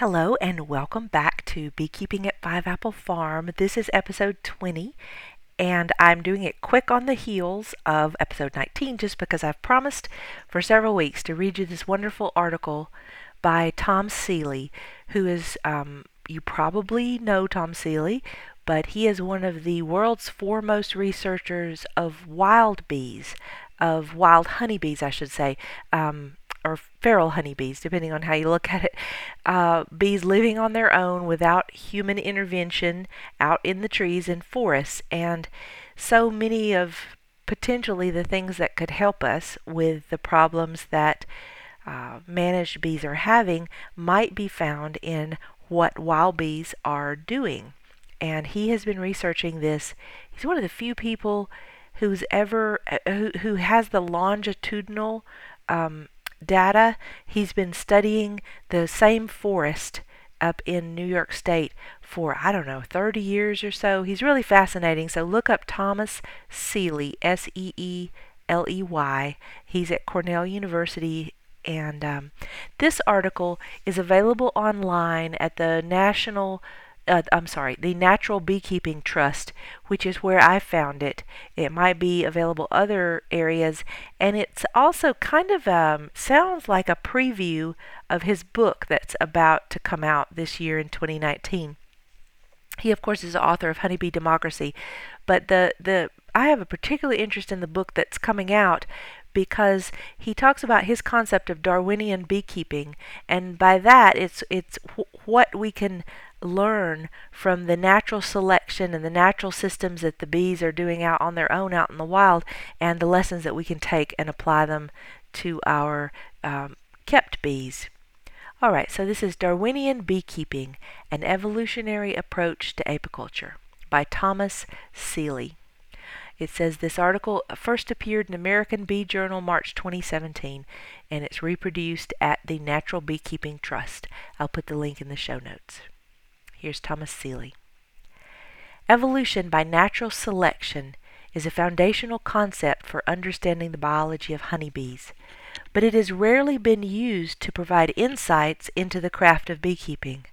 Hello and welcome back to Beekeeping at Five Apple Farm. This is episode 20 and I'm doing it quick on the heels of episode 19 just because I've promised for several weeks to read you this wonderful article by Tom Seeley, who is, um, you probably know Tom Seeley, but he is one of the world's foremost researchers of wild bees, of wild honeybees, I should say. Um, or feral honeybees, depending on how you look at it. Uh, bees living on their own without human intervention out in the trees and forests. And so many of potentially the things that could help us with the problems that uh, managed bees are having might be found in what wild bees are doing. And he has been researching this. He's one of the few people who's ever uh, who, who has the longitudinal um, data. He's been studying the same forest up in New York State for, I don't know, 30 years or so. He's really fascinating. So look up Thomas Seeley, S E E L E Y. He's at Cornell University. And um, this article is available online at the National uh, I'm sorry, the Natural Beekeeping Trust, which is where I found it. It might be available other areas, and it's also kind of um, sounds like a preview of his book that's about to come out this year in 2019. He, of course, is the author of Honeybee Democracy, but the the I have a particular interest in the book that's coming out because he talks about his concept of Darwinian beekeeping, and by that it's it's what we can learn from the natural selection and the natural systems that the bees are doing out on their own out in the wild, and the lessons that we can take and apply them to our um, kept bees. All right, so this is Darwinian Beekeeping An Evolutionary Approach to Apiculture by Thomas Seeley. It says this article first appeared in American Bee Journal March 2017 and it's reproduced at the Natural Beekeeping Trust. I'll put the link in the show notes. Here's Thomas Seeley. Evolution by natural selection is a foundational concept for understanding the biology of honeybees, but it has rarely been used to provide insights into the craft of beekeeping.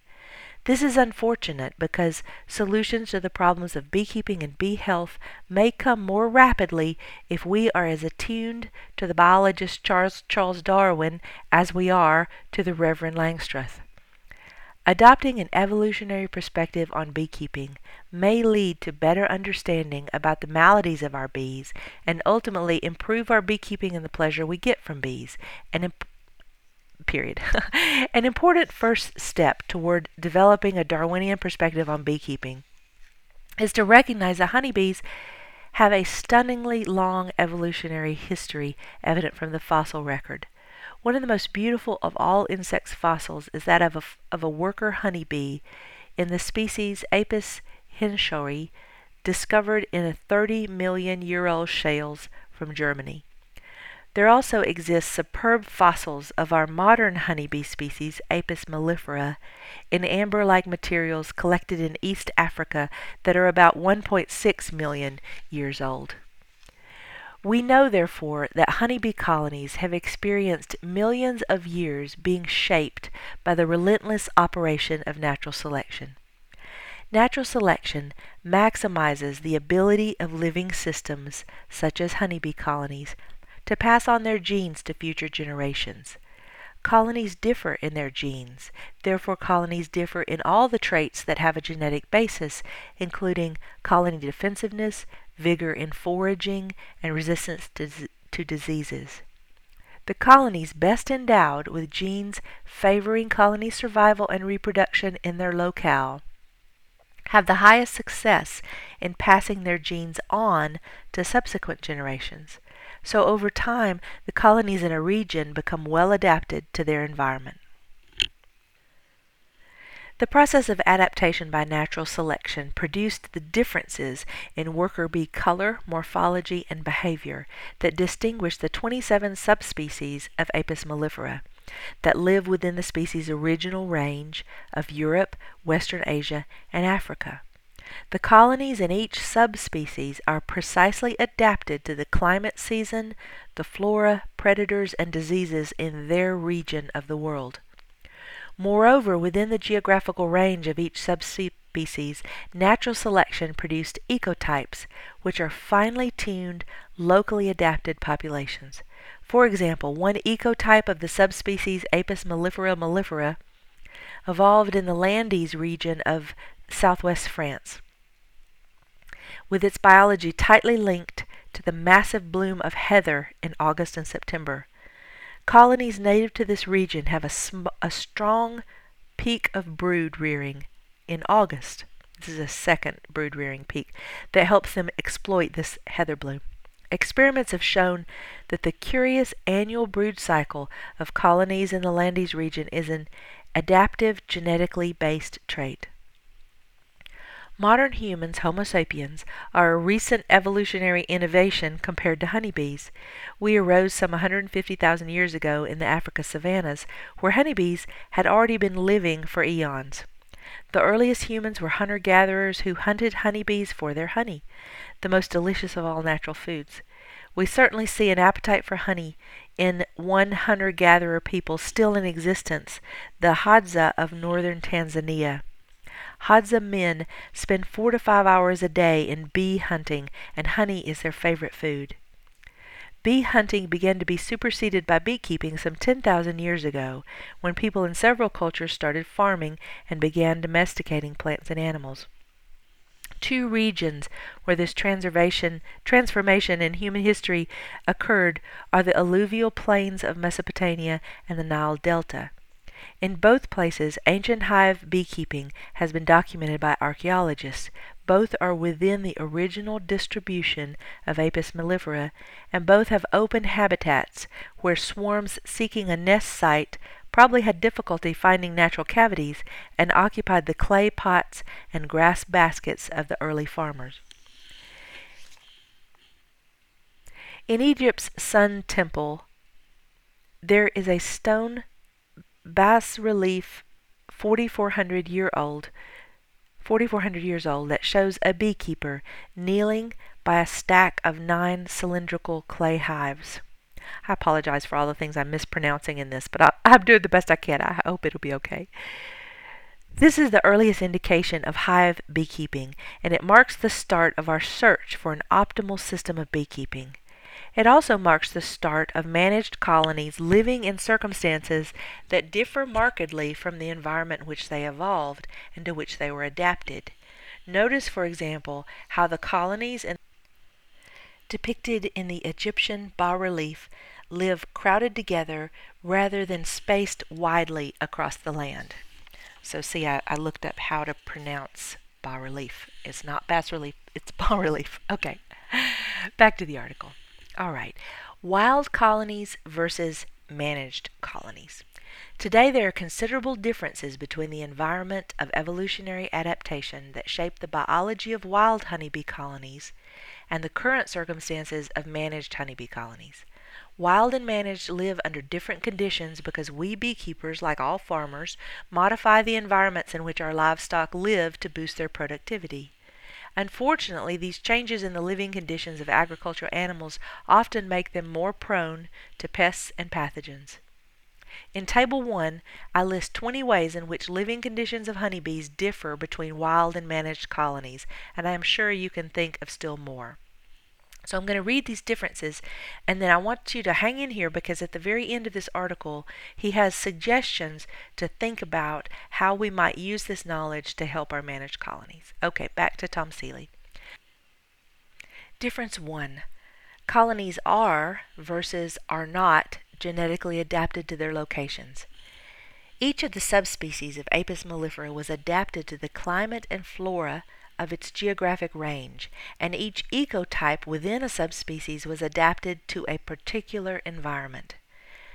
This is unfortunate because solutions to the problems of beekeeping and bee health may come more rapidly if we are as attuned to the biologist Charles, Charles Darwin as we are to the Reverend Langstroth. Adopting an evolutionary perspective on beekeeping may lead to better understanding about the maladies of our bees and ultimately improve our beekeeping and the pleasure we get from bees, and imp- period. An important first step toward developing a Darwinian perspective on beekeeping is to recognize that honeybees have a stunningly long evolutionary history evident from the fossil record. One of the most beautiful of all insects fossils is that of a, of a worker honeybee in the species Apis henshawi, discovered in a 30 million year old shales from Germany. There also exist superb fossils of our modern honeybee species, Apis mellifera, in amber-like materials collected in East Africa that are about 1.6 million years old. We know, therefore, that honeybee colonies have experienced millions of years being shaped by the relentless operation of natural selection. Natural selection maximizes the ability of living systems, such as honeybee colonies, to pass on their genes to future generations. Colonies differ in their genes. Therefore, colonies differ in all the traits that have a genetic basis, including colony defensiveness, vigor in foraging, and resistance to, to diseases. The colonies best endowed with genes favoring colony survival and reproduction in their locale have the highest success in passing their genes on to subsequent generations. So over time, the colonies in a region become well adapted to their environment. The process of adaptation by natural selection produced the differences in worker bee color, morphology, and behavior that distinguish the 27 subspecies of Apis mellifera that live within the species' original range of Europe, Western Asia, and Africa. The colonies in each subspecies are precisely adapted to the climate season, the flora, predators, and diseases in their region of the world. Moreover, within the geographical range of each subspecies, natural selection produced ecotypes, which are finely tuned, locally adapted populations. For example, one ecotype of the subspecies Apis mellifera mellifera evolved in the Landes region of southwest France, with its biology tightly linked to the massive bloom of heather in August and September. Colonies native to this region have a, sm- a strong peak of brood rearing in August. This is a second brood rearing peak that helps them exploit this heather bloom. Experiments have shown that the curious annual brood cycle of colonies in the Landes region is an adaptive genetically based trait. Modern humans, Homo sapiens, are a recent evolutionary innovation compared to honeybees. We arose some 150,000 years ago in the Africa savannas, where honeybees had already been living for eons. The earliest humans were hunter gatherers who hunted honeybees for their honey, the most delicious of all natural foods. We certainly see an appetite for honey in one hunter gatherer people still in existence, the Hadza of northern Tanzania. Hadza men spend four to five hours a day in bee hunting, and honey is their favorite food. Bee hunting began to be superseded by beekeeping some 10,000 years ago, when people in several cultures started farming and began domesticating plants and animals. Two regions where this transformation, transformation in human history occurred are the alluvial plains of Mesopotamia and the Nile Delta. In both places, ancient hive beekeeping has been documented by archaeologists. Both are within the original distribution of Apis mellifera, and both have open habitats where swarms seeking a nest site probably had difficulty finding natural cavities and occupied the clay pots and grass baskets of the early farmers. In Egypt's Sun Temple, there is a stone bas relief 4400 year old 4400 years old that shows a beekeeper kneeling by a stack of nine cylindrical clay hives. I apologize for all the things I'm mispronouncing in this, but I, I'm doing the best I can. I hope it'll be okay. This is the earliest indication of hive beekeeping, and it marks the start of our search for an optimal system of beekeeping. It also marks the start of managed colonies living in circumstances that differ markedly from the environment in which they evolved and to which they were adapted. Notice, for example, how the colonies in depicted in the Egyptian bas relief live crowded together rather than spaced widely across the land. So, see, I, I looked up how to pronounce bas relief. It's not bas relief, it's bas relief. Okay, back to the article. All right, wild colonies versus managed colonies. Today, there are considerable differences between the environment of evolutionary adaptation that shaped the biology of wild honeybee colonies and the current circumstances of managed honeybee colonies. Wild and managed live under different conditions because we beekeepers, like all farmers, modify the environments in which our livestock live to boost their productivity. Unfortunately, these changes in the living conditions of agricultural animals often make them more prone to pests and pathogens. In Table 1, I list 20 ways in which living conditions of honeybees differ between wild and managed colonies, and I am sure you can think of still more. So I'm going to read these differences, and then I want you to hang in here because at the very end of this article, he has suggestions to think about how we might use this knowledge to help our managed colonies. Okay, back to Tom Seeley. Difference 1 Colonies are versus are not genetically adapted to their locations. Each of the subspecies of Apis mellifera was adapted to the climate and flora of its geographic range, and each ecotype within a subspecies was adapted to a particular environment.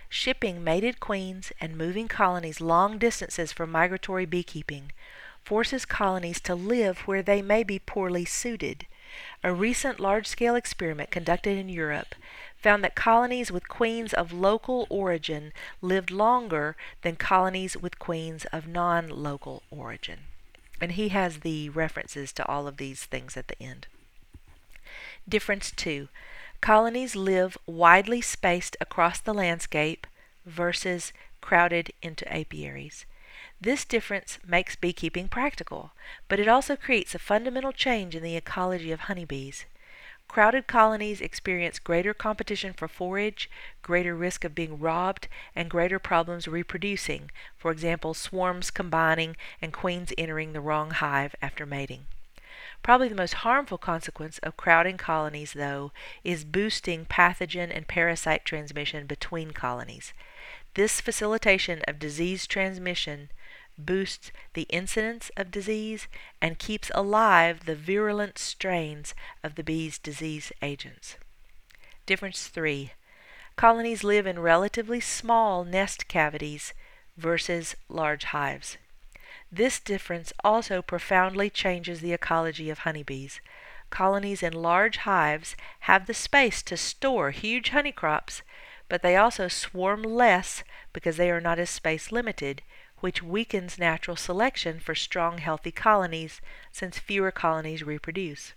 Shipping mated queens and moving colonies long distances for migratory beekeeping forces colonies to live where they may be poorly suited. A recent large scale experiment conducted in Europe found that colonies with queens of local origin lived longer than colonies with queens of non local origin. And he has the references to all of these things at the end. Difference 2. Colonies live widely spaced across the landscape versus crowded into apiaries. This difference makes beekeeping practical, but it also creates a fundamental change in the ecology of honeybees. Crowded colonies experience greater competition for forage, greater risk of being robbed, and greater problems reproducing, for example, swarms combining and queens entering the wrong hive after mating. Probably the most harmful consequence of crowding colonies, though, is boosting pathogen and parasite transmission between colonies. This facilitation of disease transmission boosts the incidence of disease and keeps alive the virulent strains of the bee's disease agents. Difference 3. Colonies live in relatively small nest cavities versus large hives. This difference also profoundly changes the ecology of honeybees. Colonies in large hives have the space to store huge honey crops, but they also swarm less because they are not as space limited, which weakens natural selection for strong, healthy colonies since fewer colonies reproduce.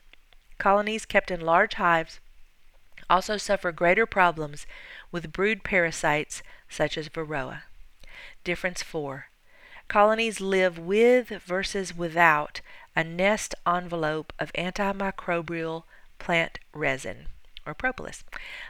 Colonies kept in large hives also suffer greater problems with brood parasites such as varroa. Difference 4. Colonies live with versus without a nest envelope of antimicrobial plant resin or propolis.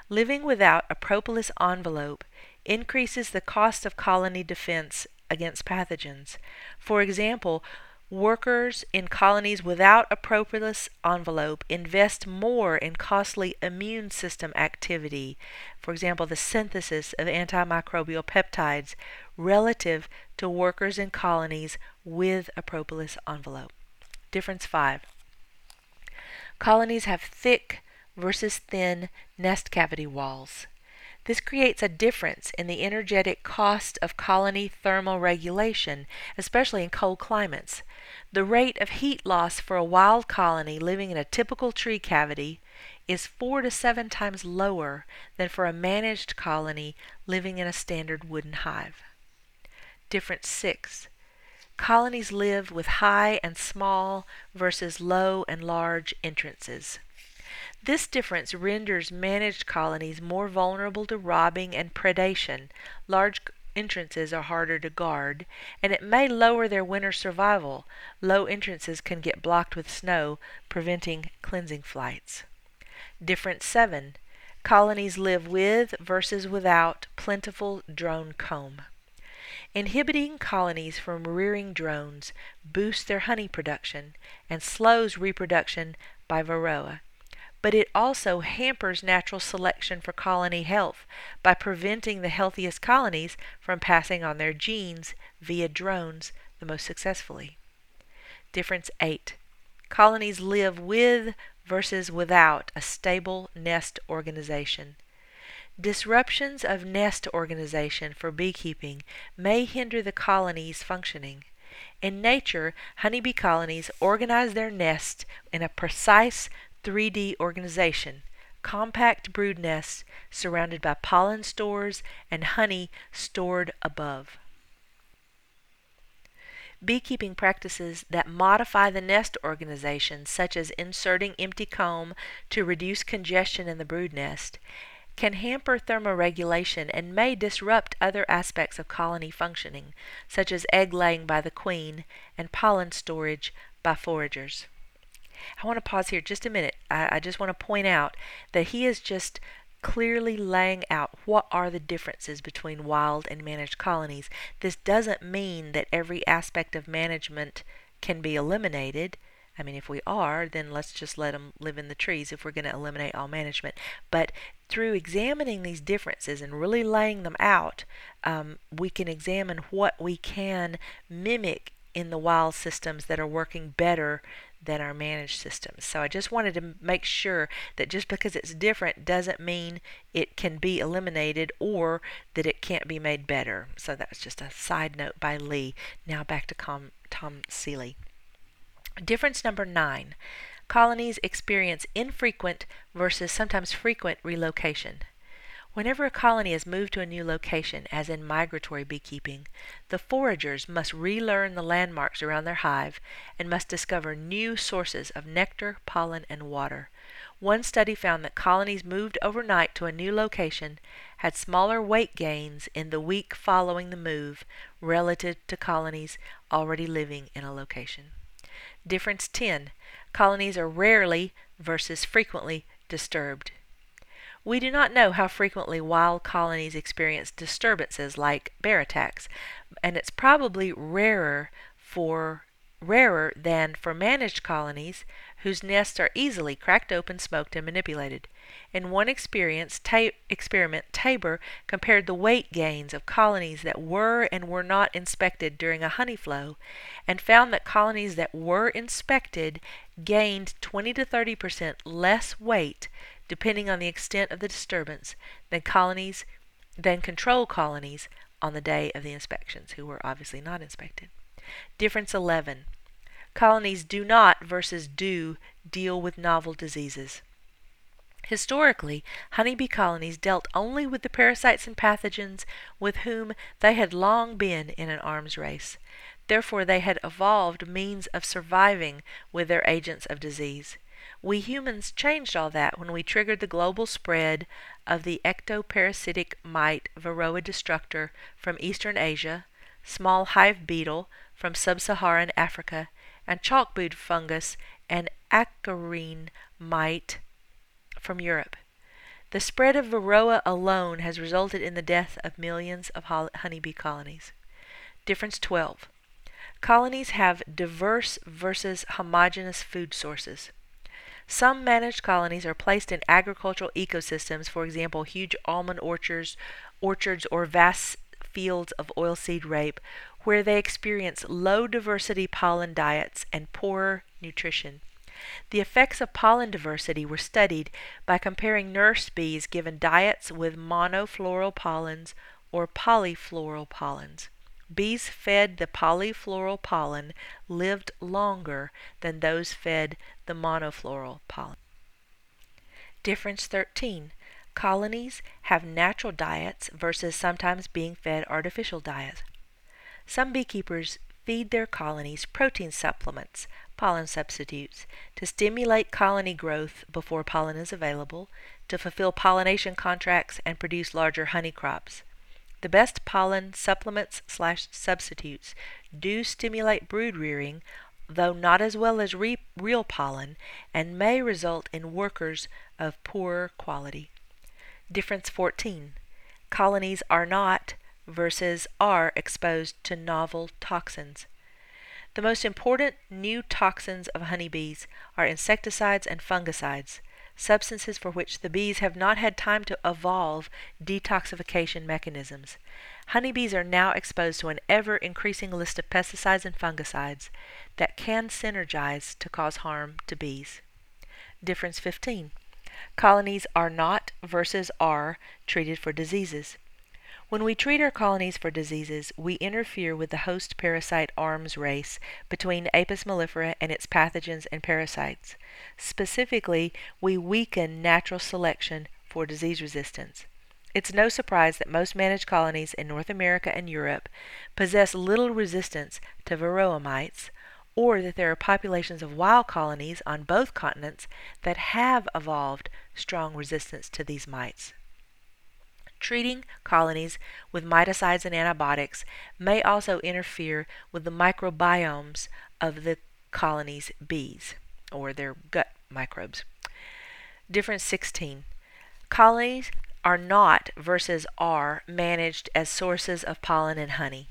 Living without a propolis envelope increases the cost of colony defense against pathogens. For example, Workers in colonies without a propolis envelope invest more in costly immune system activity, for example, the synthesis of antimicrobial peptides, relative to workers in colonies with a propolis envelope. Difference 5. Colonies have thick versus thin nest cavity walls. This creates a difference in the energetic cost of colony thermal regulation, especially in cold climates. The rate of heat loss for a wild colony living in a typical tree cavity is four to seven times lower than for a managed colony living in a standard wooden hive. Difference 6. Colonies live with high and small versus low and large entrances. This difference renders managed colonies more vulnerable to robbing and predation. Large entrances are harder to guard, and it may lower their winter survival. Low entrances can get blocked with snow, preventing cleansing flights. Difference 7. Colonies live with versus without plentiful drone comb. Inhibiting colonies from rearing drones boosts their honey production and slows reproduction by varroa but it also hampers natural selection for colony health by preventing the healthiest colonies from passing on their genes via drones the most successfully. Difference 8. Colonies live with versus without a stable nest organization. Disruptions of nest organization for beekeeping may hinder the colony's functioning. In nature, honeybee colonies organize their nests in a precise 3D organization, compact brood nests surrounded by pollen stores and honey stored above. Beekeeping practices that modify the nest organization, such as inserting empty comb to reduce congestion in the brood nest, can hamper thermoregulation and may disrupt other aspects of colony functioning, such as egg laying by the queen and pollen storage by foragers. I want to pause here just a minute. I, I just want to point out that he is just clearly laying out what are the differences between wild and managed colonies. This doesn't mean that every aspect of management can be eliminated. I mean, if we are, then let's just let them live in the trees if we're going to eliminate all management. But through examining these differences and really laying them out, um, we can examine what we can mimic in the wild systems that are working better than our managed systems. So I just wanted to make sure that just because it's different doesn't mean it can be eliminated or that it can't be made better. So that's just a side note by Lee. Now back to Com- Tom Seeley. Difference number nine. Colonies experience infrequent versus sometimes frequent relocation. Whenever a colony is moved to a new location, as in migratory beekeeping, the foragers must relearn the landmarks around their hive and must discover new sources of nectar, pollen, and water. One study found that colonies moved overnight to a new location had smaller weight gains in the week following the move relative to colonies already living in a location. Difference 10. Colonies are rarely versus frequently disturbed. We do not know how frequently wild colonies experience disturbances like bear attacks, and it's probably rarer for rarer than for managed colonies whose nests are easily cracked open, smoked, and manipulated. In one experience, ta- experiment, Taber compared the weight gains of colonies that were and were not inspected during a honey flow and found that colonies that were inspected gained 20 to 30 percent less weight depending on the extent of the disturbance than colonies than control colonies on the day of the inspections who were obviously not inspected. Difference 11. Colonies do not versus do deal with novel diseases. Historically, honeybee colonies dealt only with the parasites and pathogens with whom they had long been in an arms race. Therefore, they had evolved means of surviving with their agents of disease. We humans changed all that when we triggered the global spread of the ectoparasitic mite Varroa destructor from eastern Asia, small hive beetle from sub Saharan Africa, and chalkbrood fungus and acarine mite from Europe. The spread of Varroa alone has resulted in the death of millions of honeybee colonies. Difference 12. Colonies have diverse versus homogeneous food sources. Some managed colonies are placed in agricultural ecosystems, for example, huge almond orchards, orchards or vast fields of oilseed rape, where they experience low diversity pollen diets and poor nutrition. The effects of pollen diversity were studied by comparing nurse bees given diets with monofloral pollens or polyfloral pollens. Bees fed the polyfloral pollen lived longer than those fed the monofloral pollen. Difference 13. Colonies have natural diets versus sometimes being fed artificial diets. Some beekeepers feed their colonies protein supplements, pollen substitutes, to stimulate colony growth before pollen is available, to fulfill pollination contracts, and produce larger honey crops. The best pollen supplements slash substitutes do stimulate brood rearing, though not as well as re- real pollen, and may result in workers of poorer quality. Difference 14. Colonies are not versus are exposed to novel toxins. The most important new toxins of honeybees are insecticides and fungicides substances for which the bees have not had time to evolve detoxification mechanisms. Honeybees are now exposed to an ever increasing list of pesticides and fungicides that can synergize to cause harm to bees. Difference 15. Colonies are not versus are treated for diseases. When we treat our colonies for diseases, we interfere with the host parasite arms race between Apis mellifera and its pathogens and parasites. Specifically, we weaken natural selection for disease resistance. It's no surprise that most managed colonies in North America and Europe possess little resistance to varroa mites, or that there are populations of wild colonies on both continents that have evolved strong resistance to these mites. Treating colonies with miticides and antibiotics may also interfere with the microbiomes of the colony's bees or their gut microbes. Difference 16. Colonies are not versus are managed as sources of pollen and honey.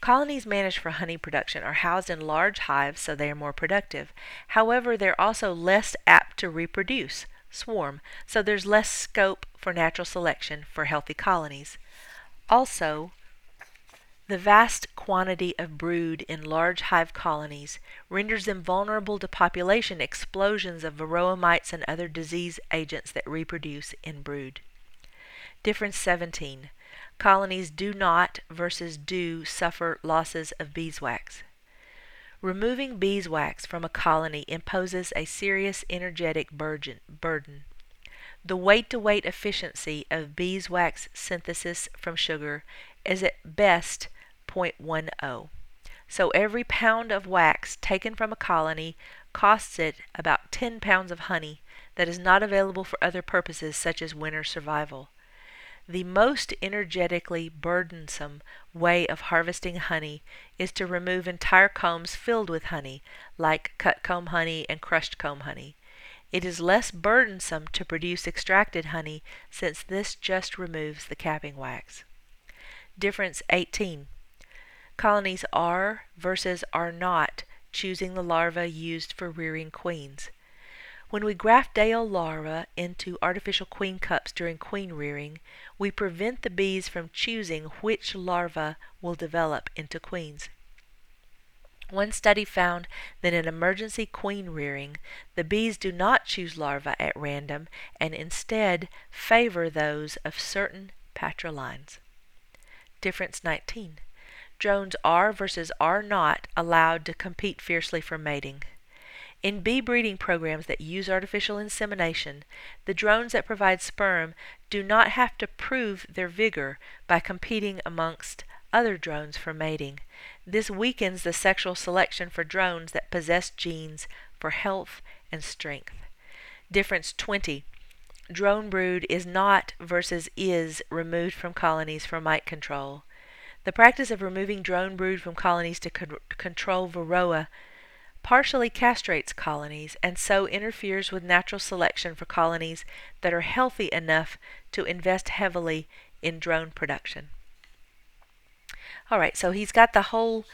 Colonies managed for honey production are housed in large hives so they are more productive. However, they're also less apt to reproduce, swarm, so there's less scope for natural selection for healthy colonies. Also, the vast quantity of brood in large hive colonies renders them vulnerable to population explosions of varroa mites and other disease agents that reproduce in brood. Difference 17. Colonies do not versus do suffer losses of beeswax. Removing beeswax from a colony imposes a serious energetic burden. The weight to weight efficiency of beeswax synthesis from sugar is at best 0.10. So every pound of wax taken from a colony costs it about 10 pounds of honey that is not available for other purposes such as winter survival. The most energetically burdensome way of harvesting honey is to remove entire combs filled with honey, like cut comb honey and crushed comb honey. It is less burdensome to produce extracted honey since this just removes the capping wax. Difference 18. Colonies are versus are not choosing the larvae used for rearing queens. When we graft day old larvae into artificial queen cups during queen rearing, we prevent the bees from choosing which larva will develop into queens. One study found that in emergency queen rearing, the bees do not choose larvae at random and instead favor those of certain patrilines. Difference 19. Drones are versus are not allowed to compete fiercely for mating. In bee breeding programs that use artificial insemination, the drones that provide sperm do not have to prove their vigor by competing amongst other drones for mating. This weakens the sexual selection for drones that possess genes for health and strength. Difference 20. Drone brood is not versus is removed from colonies for mite control. The practice of removing drone brood from colonies to con- control varroa partially castrates colonies and so interferes with natural selection for colonies that are healthy enough to invest heavily in drone production. All right, so he's got the whole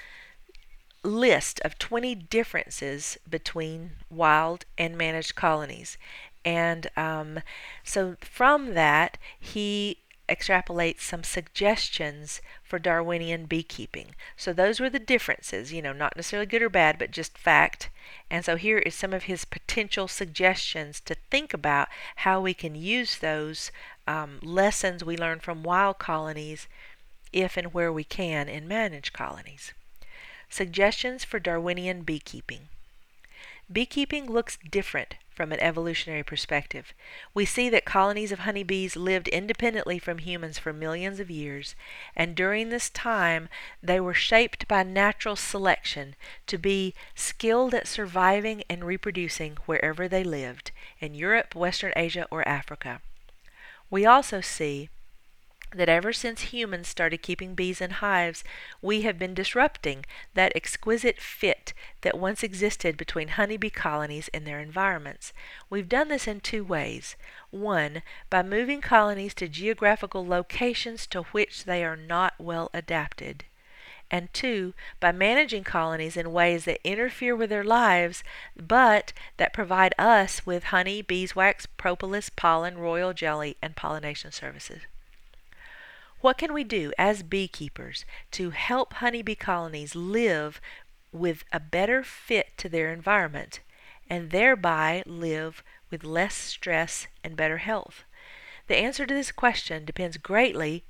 list of 20 differences between wild and managed colonies. And um, so from that, he extrapolates some suggestions for Darwinian beekeeping. So those were the differences, you know, not necessarily good or bad, but just fact. And so here is some of his potential suggestions to think about how we can use those um, lessons we learn from wild colonies if and where we can in managed colonies. Suggestions for Darwinian beekeeping. Beekeeping looks different from an evolutionary perspective. We see that colonies of honeybees lived independently from humans for millions of years, and during this time they were shaped by natural selection to be skilled at surviving and reproducing wherever they lived, in Europe, Western Asia, or Africa. We also see that ever since humans started keeping bees in hives, we have been disrupting that exquisite fit that once existed between honeybee colonies and their environments. We've done this in two ways. One, by moving colonies to geographical locations to which they are not well adapted. And two, by managing colonies in ways that interfere with their lives, but that provide us with honey, beeswax, propolis, pollen, royal jelly, and pollination services. What can we do as beekeepers to help honeybee colonies live with a better fit to their environment and thereby live with less stress and better health? The answer to this question depends greatly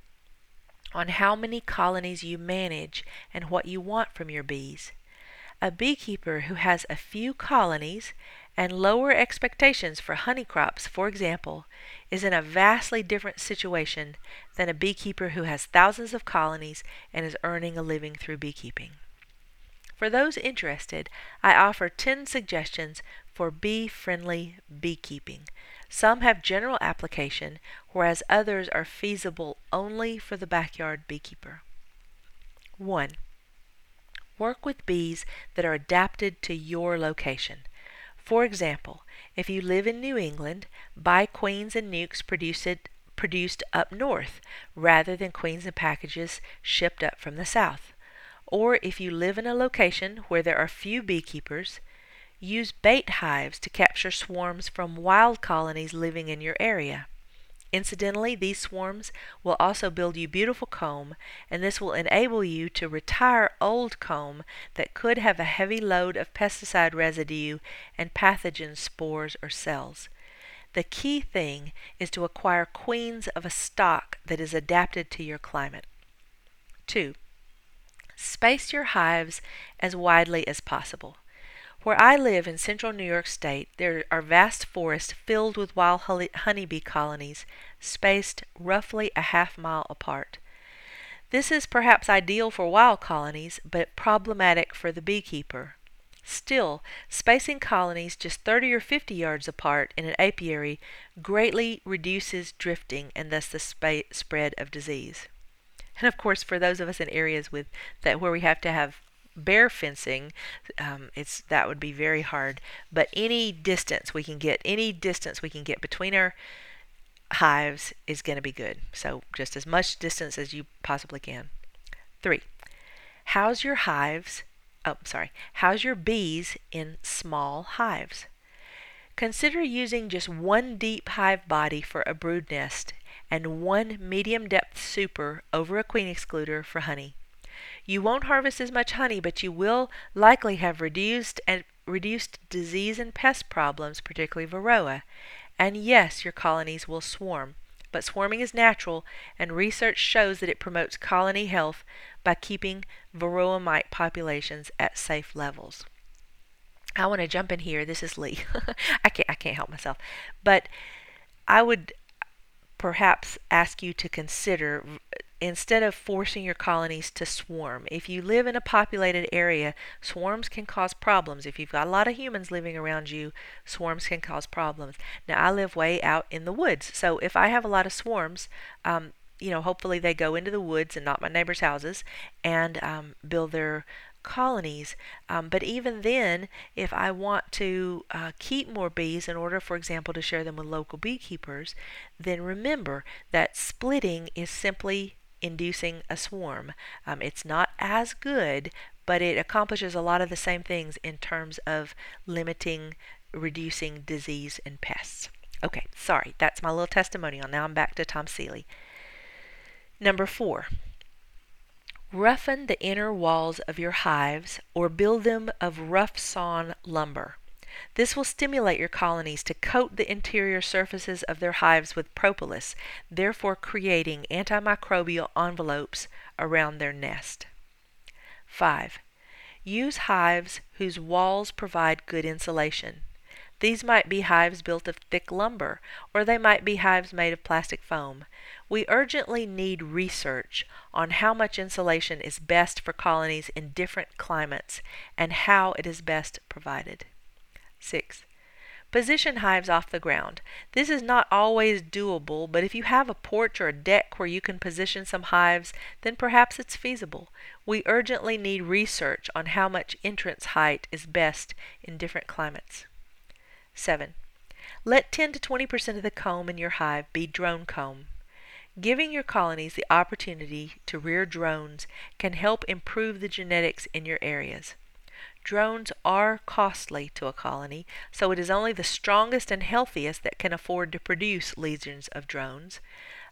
on how many colonies you manage and what you want from your bees. A beekeeper who has a few colonies and lower expectations for honey crops, for example, is in a vastly different situation than a beekeeper who has thousands of colonies and is earning a living through beekeeping. For those interested, I offer 10 suggestions for bee friendly beekeeping. Some have general application, whereas others are feasible only for the backyard beekeeper. 1. Work with bees that are adapted to your location. For example, if you live in New England, buy queens and nucs produced, produced up north rather than queens and packages shipped up from the south. Or if you live in a location where there are few beekeepers, use bait hives to capture swarms from wild colonies living in your area. Incidentally, these swarms will also build you beautiful comb, and this will enable you to retire old comb that could have a heavy load of pesticide residue and pathogen spores or cells. The key thing is to acquire queens of a stock that is adapted to your climate. 2. Space your hives as widely as possible. Where I live in central New York State, there are vast forests filled with wild honeybee colonies, spaced roughly a half mile apart. This is perhaps ideal for wild colonies, but problematic for the beekeeper. Still, spacing colonies just 30 or 50 yards apart in an apiary greatly reduces drifting and thus the spread of disease. And of course, for those of us in areas with that where we have to have bear fencing, um, it's that would be very hard. But any distance we can get, any distance we can get between our hives is going to be good. So just as much distance as you possibly can. Three, house your hives. Oh, sorry. House your bees in small hives. Consider using just one deep hive body for a brood nest and one medium depth super over a queen excluder for honey. You won't harvest as much honey, but you will likely have reduced and reduced disease and pest problems, particularly varroa. And yes, your colonies will swarm, but swarming is natural, and research shows that it promotes colony health by keeping varroa mite populations at safe levels. I want to jump in here. This is Lee. I can't I can't help myself. But I would perhaps ask you to consider instead of forcing your colonies to swarm. If you live in a populated area, swarms can cause problems. If you've got a lot of humans living around you, swarms can cause problems. Now, I live way out in the woods, so if I have a lot of swarms, um, you know, hopefully they go into the woods and not my neighbors' houses and um, build their colonies. Um, but even then, if I want to uh, keep more bees in order, for example, to share them with local beekeepers, then remember that splitting is simply inducing a swarm. Um, it's not as good, but it accomplishes a lot of the same things in terms of limiting, reducing disease and pests. Okay, sorry, that's my little testimonial. Now I'm back to Tom Seeley. Number four, roughen the inner walls of your hives or build them of rough sawn lumber. This will stimulate your colonies to coat the interior surfaces of their hives with propolis, therefore creating antimicrobial envelopes around their nest. 5. Use hives whose walls provide good insulation. These might be hives built of thick lumber, or they might be hives made of plastic foam. We urgently need research on how much insulation is best for colonies in different climates and how it is best provided. 6. Position hives off the ground. This is not always doable, but if you have a porch or a deck where you can position some hives, then perhaps it's feasible. We urgently need research on how much entrance height is best in different climates. 7. Let 10 to 20% of the comb in your hive be drone comb. Giving your colonies the opportunity to rear drones can help improve the genetics in your areas. Drones are costly to a colony, so it is only the strongest and healthiest that can afford to produce legions of drones.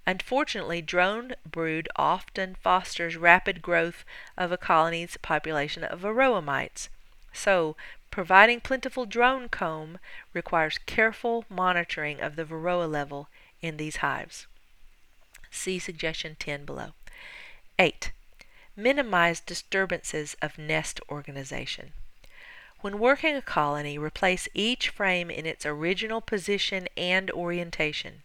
Unfortunately, drone brood often fosters rapid growth of a colony's population of varroa mites. So, providing plentiful drone comb requires careful monitoring of the varroa level in these hives. See suggestion 10 below. 8 minimize disturbances of nest organization. When working a colony, replace each frame in its original position and orientation.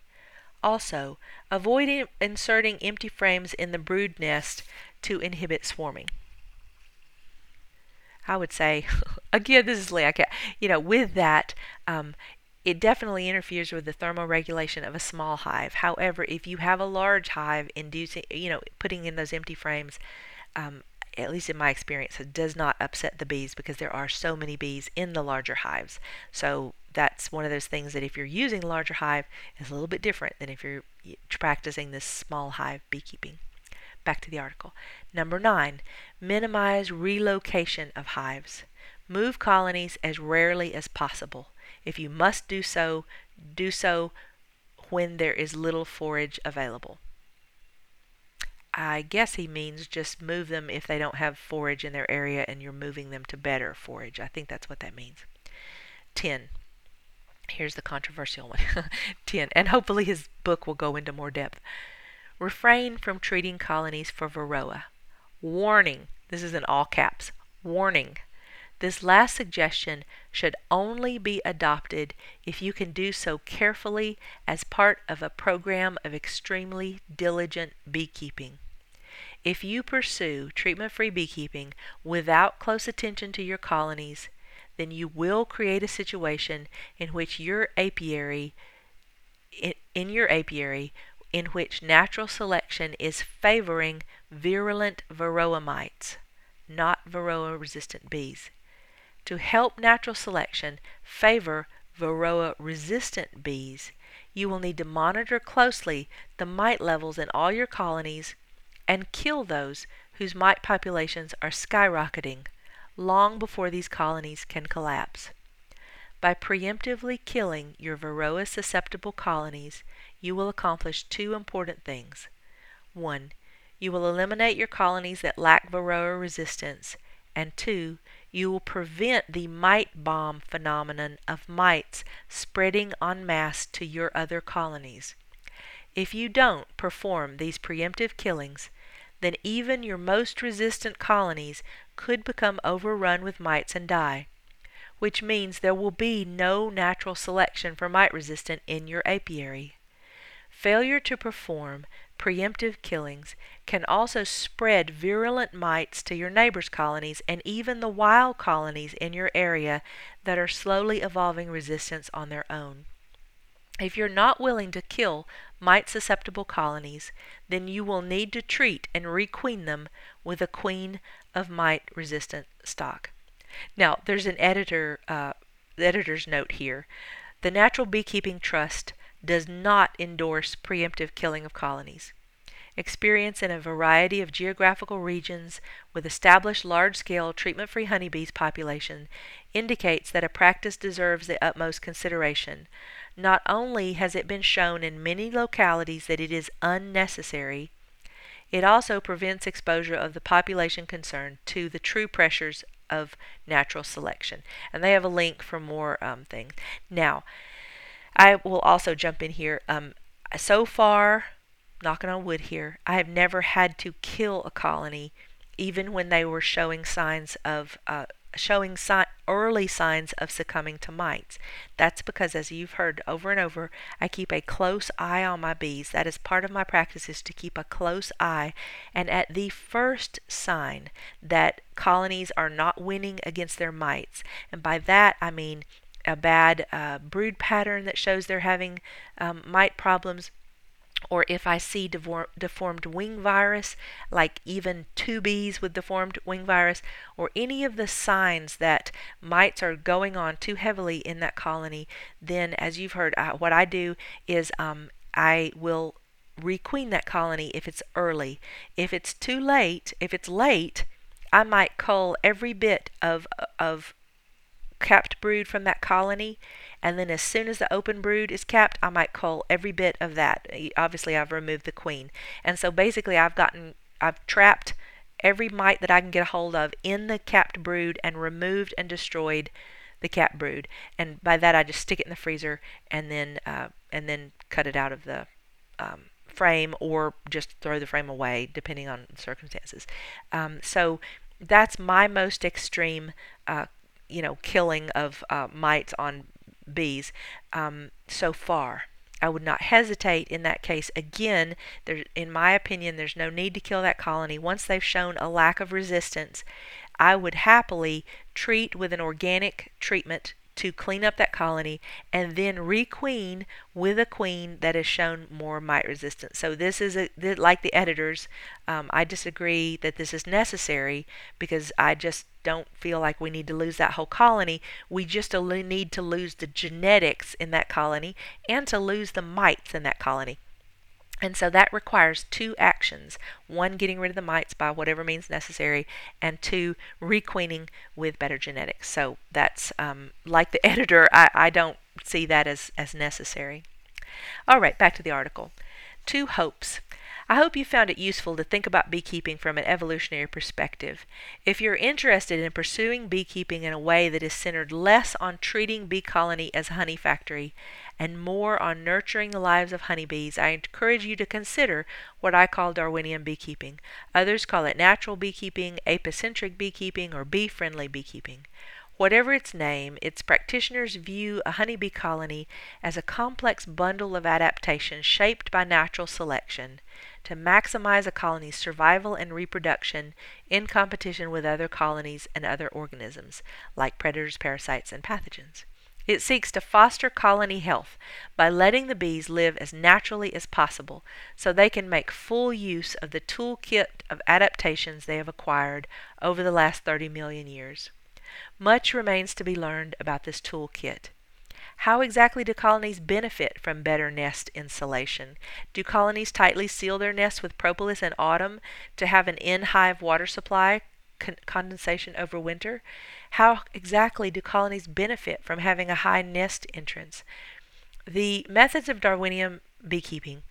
Also, avoid inserting empty frames in the brood nest to inhibit swarming. I would say, again, this is. I you know, with that, um, it definitely interferes with the thermoregulation of a small hive. However, if you have a large hive, inducing, you know, putting in those empty frames um, at least in my experience, it does not upset the bees because there are so many bees in the larger hives. So that's one of those things that if you're using a larger hive is a little bit different than if you're practicing this small hive beekeeping. Back to the article. Number nine, minimize relocation of hives. Move colonies as rarely as possible. If you must do so, do so when there is little forage available. I guess he means just move them if they don't have forage in their area and you're moving them to better forage. I think that's what that means. 10. Here's the controversial one. 10. And hopefully his book will go into more depth. Refrain from treating colonies for varroa. Warning. This is in all caps. Warning. This last suggestion should only be adopted if you can do so carefully as part of a program of extremely diligent beekeeping. If you pursue treatment free beekeeping without close attention to your colonies, then you will create a situation in which your apiary in, your apiary in which natural selection is favoring virulent varroa mites, not varroa resistant bees. To help natural selection favor varroa resistant bees, you will need to monitor closely the mite levels in all your colonies and kill those whose mite populations are skyrocketing long before these colonies can collapse. By preemptively killing your varroa susceptible colonies, you will accomplish two important things. One, you will eliminate your colonies that lack varroa resistance, and two, you will prevent the mite bomb phenomenon of mites spreading en masse to your other colonies. If you don't perform these preemptive killings, then even your most resistant colonies could become overrun with mites and die, which means there will be no natural selection for mite resistant in your apiary. Failure to perform preemptive killings can also spread virulent mites to your neighbors' colonies and even the wild colonies in your area that are slowly evolving resistance on their own. If you're not willing to kill mite susceptible colonies, then you will need to treat and requeen them with a queen of mite resistant stock. Now, there's an editor uh, editor's note here. The Natural Beekeeping Trust does not endorse preemptive killing of colonies. Experience in a variety of geographical regions with established large scale treatment free honeybees population indicates that a practice deserves the utmost consideration. Not only has it been shown in many localities that it is unnecessary, it also prevents exposure of the population concerned to the true pressures of natural selection. And they have a link for more um, things. Now, I will also jump in here. Um, so far, knocking on wood here, I have never had to kill a colony, even when they were showing signs of uh, showing si- early signs of succumbing to mites. That's because, as you've heard over and over, I keep a close eye on my bees. That is part of my practice is to keep a close eye. And at the first sign that colonies are not winning against their mites, and by that I mean a bad uh, brood pattern that shows they're having um, mite problems, or if I see deformed wing virus, like even two bees with deformed wing virus, or any of the signs that mites are going on too heavily in that colony, then as you've heard, uh, what I do is um, I will requeen that colony if it's early. If it's too late, if it's late, I might cull every bit of of capped brood from that colony and then as soon as the open brood is capped, I might cull every bit of that. Obviously, I've removed the queen. And so basically, I've gotten, I've trapped every mite that I can get a hold of in the capped brood and removed and destroyed the capped brood. And by that, I just stick it in the freezer and then, uh, and then cut it out of the um, frame or just throw the frame away, depending on circumstances. Um, so that's my most extreme, uh, you know, killing of uh, mites on bees um, so far. I would not hesitate in that case. Again, there, in my opinion, there's no need to kill that colony. Once they've shown a lack of resistance, I would happily treat with an organic treatment to clean up that colony and then requeen with a queen that has shown more mite resistance. So this is a, like the editors. Um, I disagree that this is necessary because I just don't feel like we need to lose that whole colony. We just need to lose the genetics in that colony and to lose the mites in that colony. And so that requires two actions one, getting rid of the mites by whatever means necessary, and two, requeening with better genetics. So that's um, like the editor, I, I don't see that as, as necessary. All right, back to the article. Two hopes. I hope you found it useful to think about beekeeping from an evolutionary perspective. If you're interested in pursuing beekeeping in a way that is centered less on treating bee colony as a honey factory and more on nurturing the lives of honeybees, I encourage you to consider what I call Darwinian beekeeping. Others call it natural beekeeping, apicentric beekeeping, or bee friendly beekeeping. Whatever its name, its practitioners view a honeybee colony as a complex bundle of adaptations shaped by natural selection to maximize a colony's survival and reproduction in competition with other colonies and other organisms, like predators, parasites, and pathogens. It seeks to foster colony health by letting the bees live as naturally as possible so they can make full use of the toolkit of adaptations they have acquired over the last 30 million years. Much remains to be learned about this toolkit. How exactly do colonies benefit from better nest insulation? Do colonies tightly seal their nests with propolis in autumn to have an in hive water supply con- condensation over winter? How exactly do colonies benefit from having a high nest entrance? The methods of Darwinian beekeeping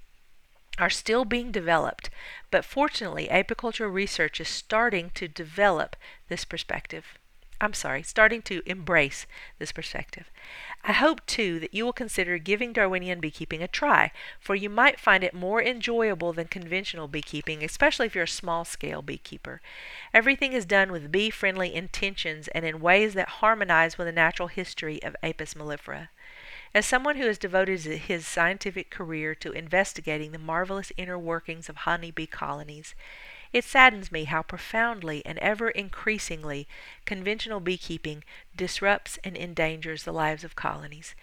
are still being developed, but fortunately, apicultural research is starting to develop this perspective. I'm sorry, starting to embrace this perspective. I hope, too, that you will consider giving Darwinian beekeeping a try, for you might find it more enjoyable than conventional beekeeping, especially if you're a small scale beekeeper. Everything is done with bee friendly intentions and in ways that harmonize with the natural history of Apis mellifera. As someone who has devoted his scientific career to investigating the marvelous inner workings of honeybee colonies, it saddens me how profoundly and ever increasingly conventional beekeeping disrupts and endangers the lives of colonies.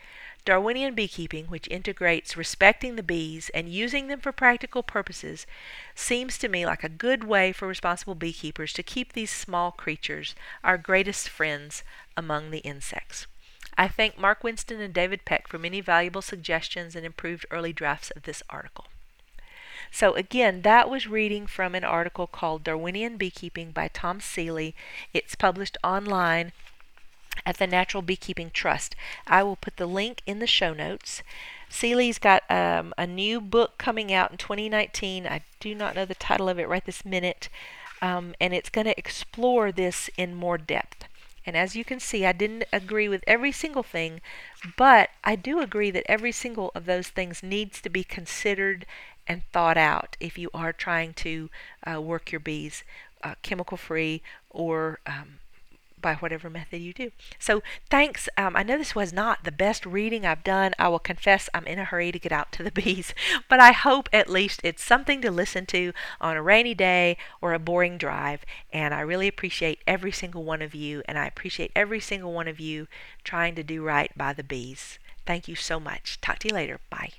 Darwinian beekeeping, which integrates respecting the bees and using them for practical purposes, seems to me like a good way for responsible beekeepers to keep these small creatures, our greatest friends, among the insects. I thank Mark Winston and David Peck for many valuable suggestions and improved early drafts of this article. So, again, that was reading from an article called Darwinian Beekeeping by Tom Seeley. It's published online at the Natural Beekeeping Trust. I will put the link in the show notes. Seeley's got um, a new book coming out in 2019. I do not know the title of it right this minute, um, and it's going to explore this in more depth. And as you can see, I didn't agree with every single thing, but I do agree that every single of those things needs to be considered and thought out if you are trying to uh, work your bees uh, chemical free or um, by whatever method you do. So, thanks. Um, I know this was not the best reading I've done. I will confess I'm in a hurry to get out to the bees, but I hope at least it's something to listen to on a rainy day or a boring drive. And I really appreciate every single one of you, and I appreciate every single one of you trying to do right by the bees. Thank you so much. Talk to you later. Bye.